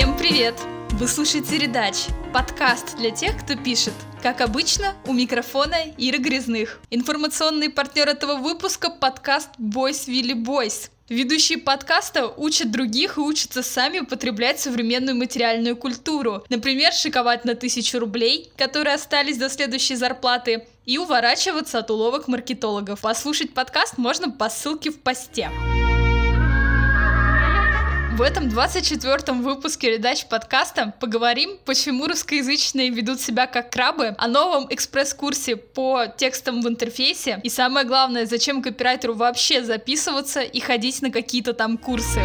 Всем привет! Вы слушаете «Редач» — подкаст для тех, кто пишет. Как обычно, у микрофона Ира Грязных. Информационный партнер этого выпуска — подкаст «Бойс Вилли Бойс». Ведущие подкаста учат других и учатся сами употреблять современную материальную культуру. Например, шиковать на тысячу рублей, которые остались до следующей зарплаты, и уворачиваться от уловок маркетологов. Послушать подкаст можно по ссылке в посте. В этом 24-м выпуске передач подкаста поговорим, почему русскоязычные ведут себя как крабы, о новом экспресс-курсе по текстам в интерфейсе и самое главное, зачем копирайтеру вообще записываться и ходить на какие-то там курсы.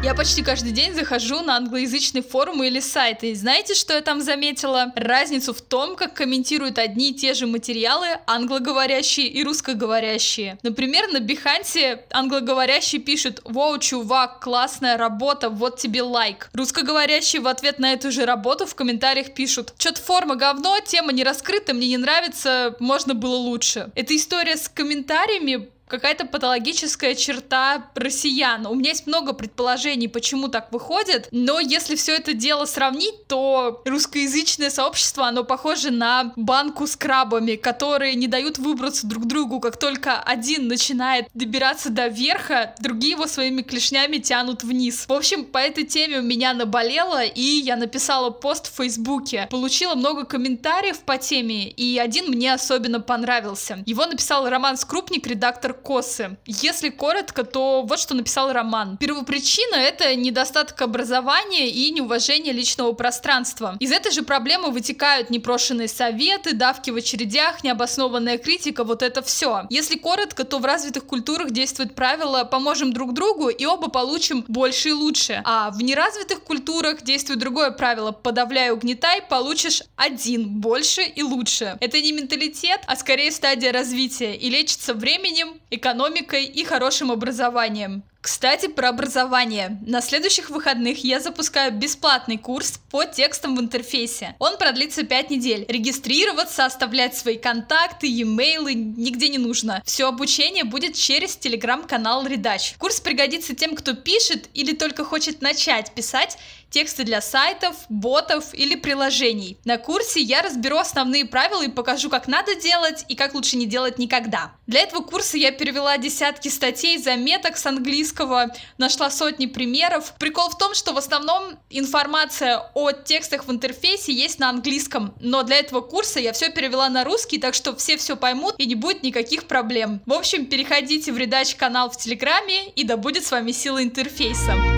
Я почти каждый день захожу на англоязычные форумы или сайты. И знаете, что я там заметила? Разницу в том, как комментируют одни и те же материалы англоговорящие и русскоговорящие. Например, на Бихансе англоговорящий пишет «Воу, чувак, классная работа, вот тебе лайк». Русскоговорящие в ответ на эту же работу в комментариях пишут «Чё-то форма говно, тема не раскрыта, мне не нравится, можно было лучше». Эта история с комментариями какая-то патологическая черта россиян. У меня есть много предположений, почему так выходит, но если все это дело сравнить, то русскоязычное сообщество, оно похоже на банку с крабами, которые не дают выбраться друг другу. Как только один начинает добираться до верха, другие его своими клешнями тянут вниз. В общем, по этой теме у меня наболело, и я написала пост в Фейсбуке. Получила много комментариев по теме, и один мне особенно понравился. Его написал Роман Скрупник, редактор косы. Если коротко, то вот что написал Роман. Первопричина — это недостаток образования и неуважение личного пространства. Из этой же проблемы вытекают непрошенные советы, давки в очередях, необоснованная критика, вот это все. Если коротко, то в развитых культурах действует правило «поможем друг другу и оба получим больше и лучше». А в неразвитых культурах действует другое правило «подавляй, угнетай, получишь один, больше и лучше». Это не менталитет, а скорее стадия развития и лечится временем, экономикой и хорошим образованием. Кстати, про образование. На следующих выходных я запускаю бесплатный курс по текстам в интерфейсе. Он продлится 5 недель. Регистрироваться, оставлять свои контакты, e-mail нигде не нужно. Все обучение будет через телеграм-канал Редач. Курс пригодится тем, кто пишет или только хочет начать писать тексты для сайтов, ботов или приложений. На курсе я разберу основные правила и покажу, как надо делать и как лучше не делать никогда. Для этого курса я перевела десятки статей, заметок с английского, нашла сотни примеров. Прикол в том, что в основном информация о текстах в интерфейсе есть на английском, но для этого курса я все перевела на русский, так что все все поймут и не будет никаких проблем. В общем, переходите в редач канал в Телеграме и да будет с вами сила интерфейса.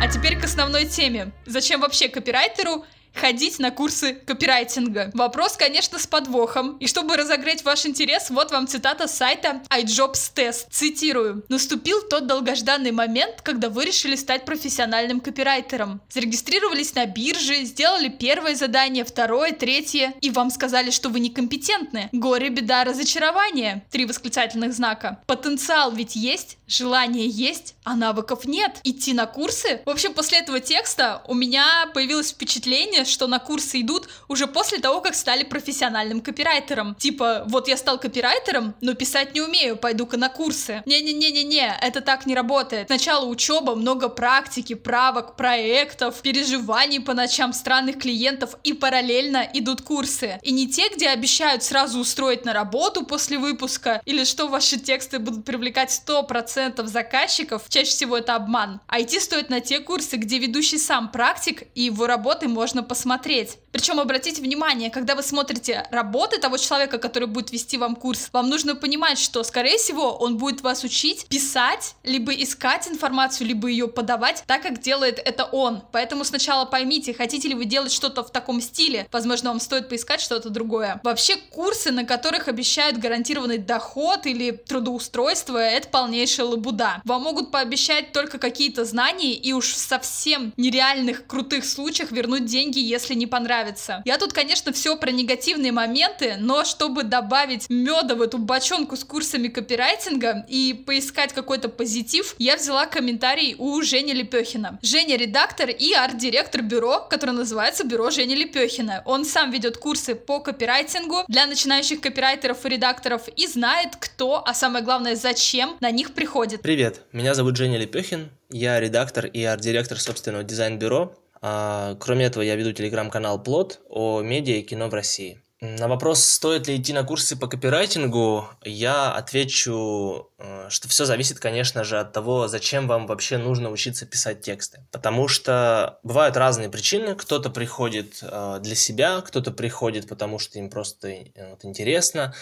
А теперь к основной теме. Зачем вообще копирайтеру ходить на курсы копирайтинга. Вопрос, конечно, с подвохом. И чтобы разогреть ваш интерес, вот вам цитата с сайта iJobs Test. Цитирую. «Наступил тот долгожданный момент, когда вы решили стать профессиональным копирайтером. Зарегистрировались на бирже, сделали первое задание, второе, третье, и вам сказали, что вы некомпетентны. Горе, беда, разочарование. Три восклицательных знака. Потенциал ведь есть, желание есть, а навыков нет. Идти на курсы? В общем, после этого текста у меня появилось впечатление, что на курсы идут уже после того, как стали профессиональным копирайтером. Типа, вот я стал копирайтером, но писать не умею, пойду-ка на курсы. Не-не-не-не-не, это так не работает. Сначала учеба, много практики, правок, проектов, переживаний по ночам странных клиентов и параллельно идут курсы. И не те, где обещают сразу устроить на работу после выпуска, или что ваши тексты будут привлекать 100% заказчиков, чаще всего это обман. А идти стоит на те курсы, где ведущий сам практик, и его работы можно посмотреть. Причем обратите внимание, когда вы смотрите работы того человека, который будет вести вам курс, вам нужно понимать, что, скорее всего, он будет вас учить писать, либо искать информацию, либо ее подавать так, как делает это он. Поэтому сначала поймите, хотите ли вы делать что-то в таком стиле. Возможно, вам стоит поискать что-то другое. Вообще, курсы, на которых обещают гарантированный доход или трудоустройство, это полнейшая лабуда. Вам могут пообещать только какие-то знания и уж в совсем нереальных крутых случаях вернуть деньги, если не понравится нравится. Я тут, конечно, все про негативные моменты, но чтобы добавить меда в эту бочонку с курсами копирайтинга и поискать какой-то позитив, я взяла комментарий у Жени Лепехина. Женя редактор и арт-директор бюро, которое называется Бюро Жени Лепехина. Он сам ведет курсы по копирайтингу для начинающих копирайтеров и редакторов и знает, кто, а самое главное, зачем на них приходит. Привет, меня зовут Женя Лепехин, я редактор и арт-директор собственного дизайн-бюро. А, кроме этого, я веду телеграм-канал «Плод» о медиа и кино в России. На вопрос, стоит ли идти на курсы по копирайтингу, я отвечу, э, что все зависит, конечно же, от того, зачем вам вообще нужно учиться писать тексты. Потому что бывают разные причины. Кто-то приходит э, для себя, кто-то приходит, потому что им просто э, вот, интересно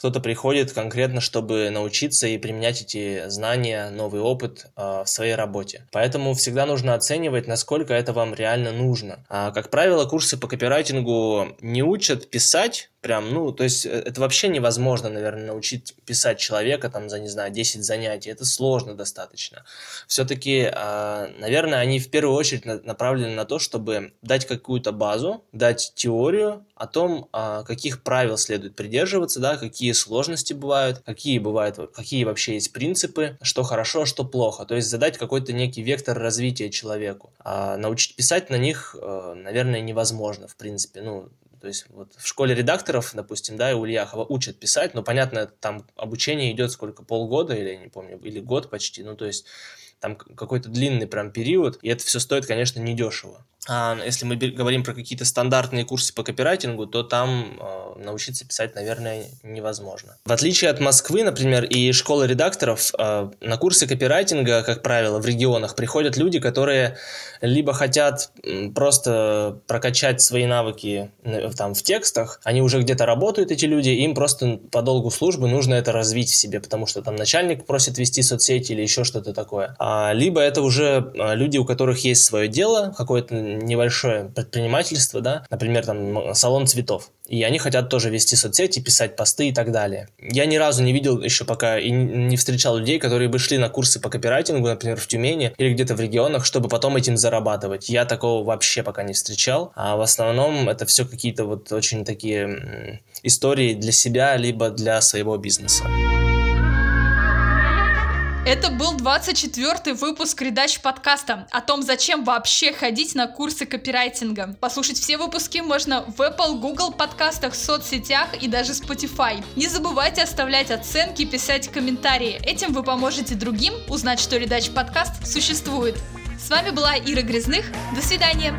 кто-то приходит конкретно, чтобы научиться и применять эти знания, новый опыт э, в своей работе. Поэтому всегда нужно оценивать, насколько это вам реально нужно. А, как правило, курсы по копирайтингу не учат писать, прям, ну, то есть э, это вообще невозможно, наверное, научить писать человека там за, не знаю, 10 занятий. Это сложно достаточно. Все-таки, а, наверное, они в первую очередь направлены на то, чтобы дать какую-то базу, дать теорию о том, а, каких правил следует придерживаться, да, какие сложности бывают, какие бывают, какие вообще есть принципы, что хорошо, что плохо. То есть задать какой-то некий вектор развития человеку. А научить писать на них, э, наверное, невозможно, в принципе. Ну, то есть вот в школе редакторов, допустим, да, и Ульяхова учат писать, но понятно, там обучение идет сколько, полгода или, я не помню, или год почти, ну то есть там какой-то длинный прям период, и это все стоит, конечно, недешево. А если мы говорим про какие-то стандартные курсы по копирайтингу, то там э, научиться писать, наверное, невозможно. В отличие от Москвы, например, и школы редакторов, э, на курсы копирайтинга, как правило, в регионах приходят люди, которые либо хотят просто прокачать свои навыки там в текстах, они уже где-то работают, эти люди, им просто по долгу службы нужно это развить в себе, потому что там начальник просит вести соцсети или еще что-то такое. А, либо это уже люди, у которых есть свое дело, какое-то небольшое предпринимательство, да, например, там салон цветов, и они хотят тоже вести соцсети, писать посты и так далее. Я ни разу не видел еще пока и не встречал людей, которые бы шли на курсы по копирайтингу, например, в Тюмени или где-то в регионах, чтобы потом этим зарабатывать. Я такого вообще пока не встречал, а в основном это все какие-то вот очень такие истории для себя, либо для своего бизнеса. Это был 24 выпуск Редач подкаста о том, зачем вообще ходить на курсы копирайтинга. Послушать все выпуски можно в Apple, Google подкастах, соцсетях и даже Spotify. Не забывайте оставлять оценки, писать комментарии. Этим вы поможете другим узнать, что Редач подкаст существует. С вами была Ира Грязных. До свидания.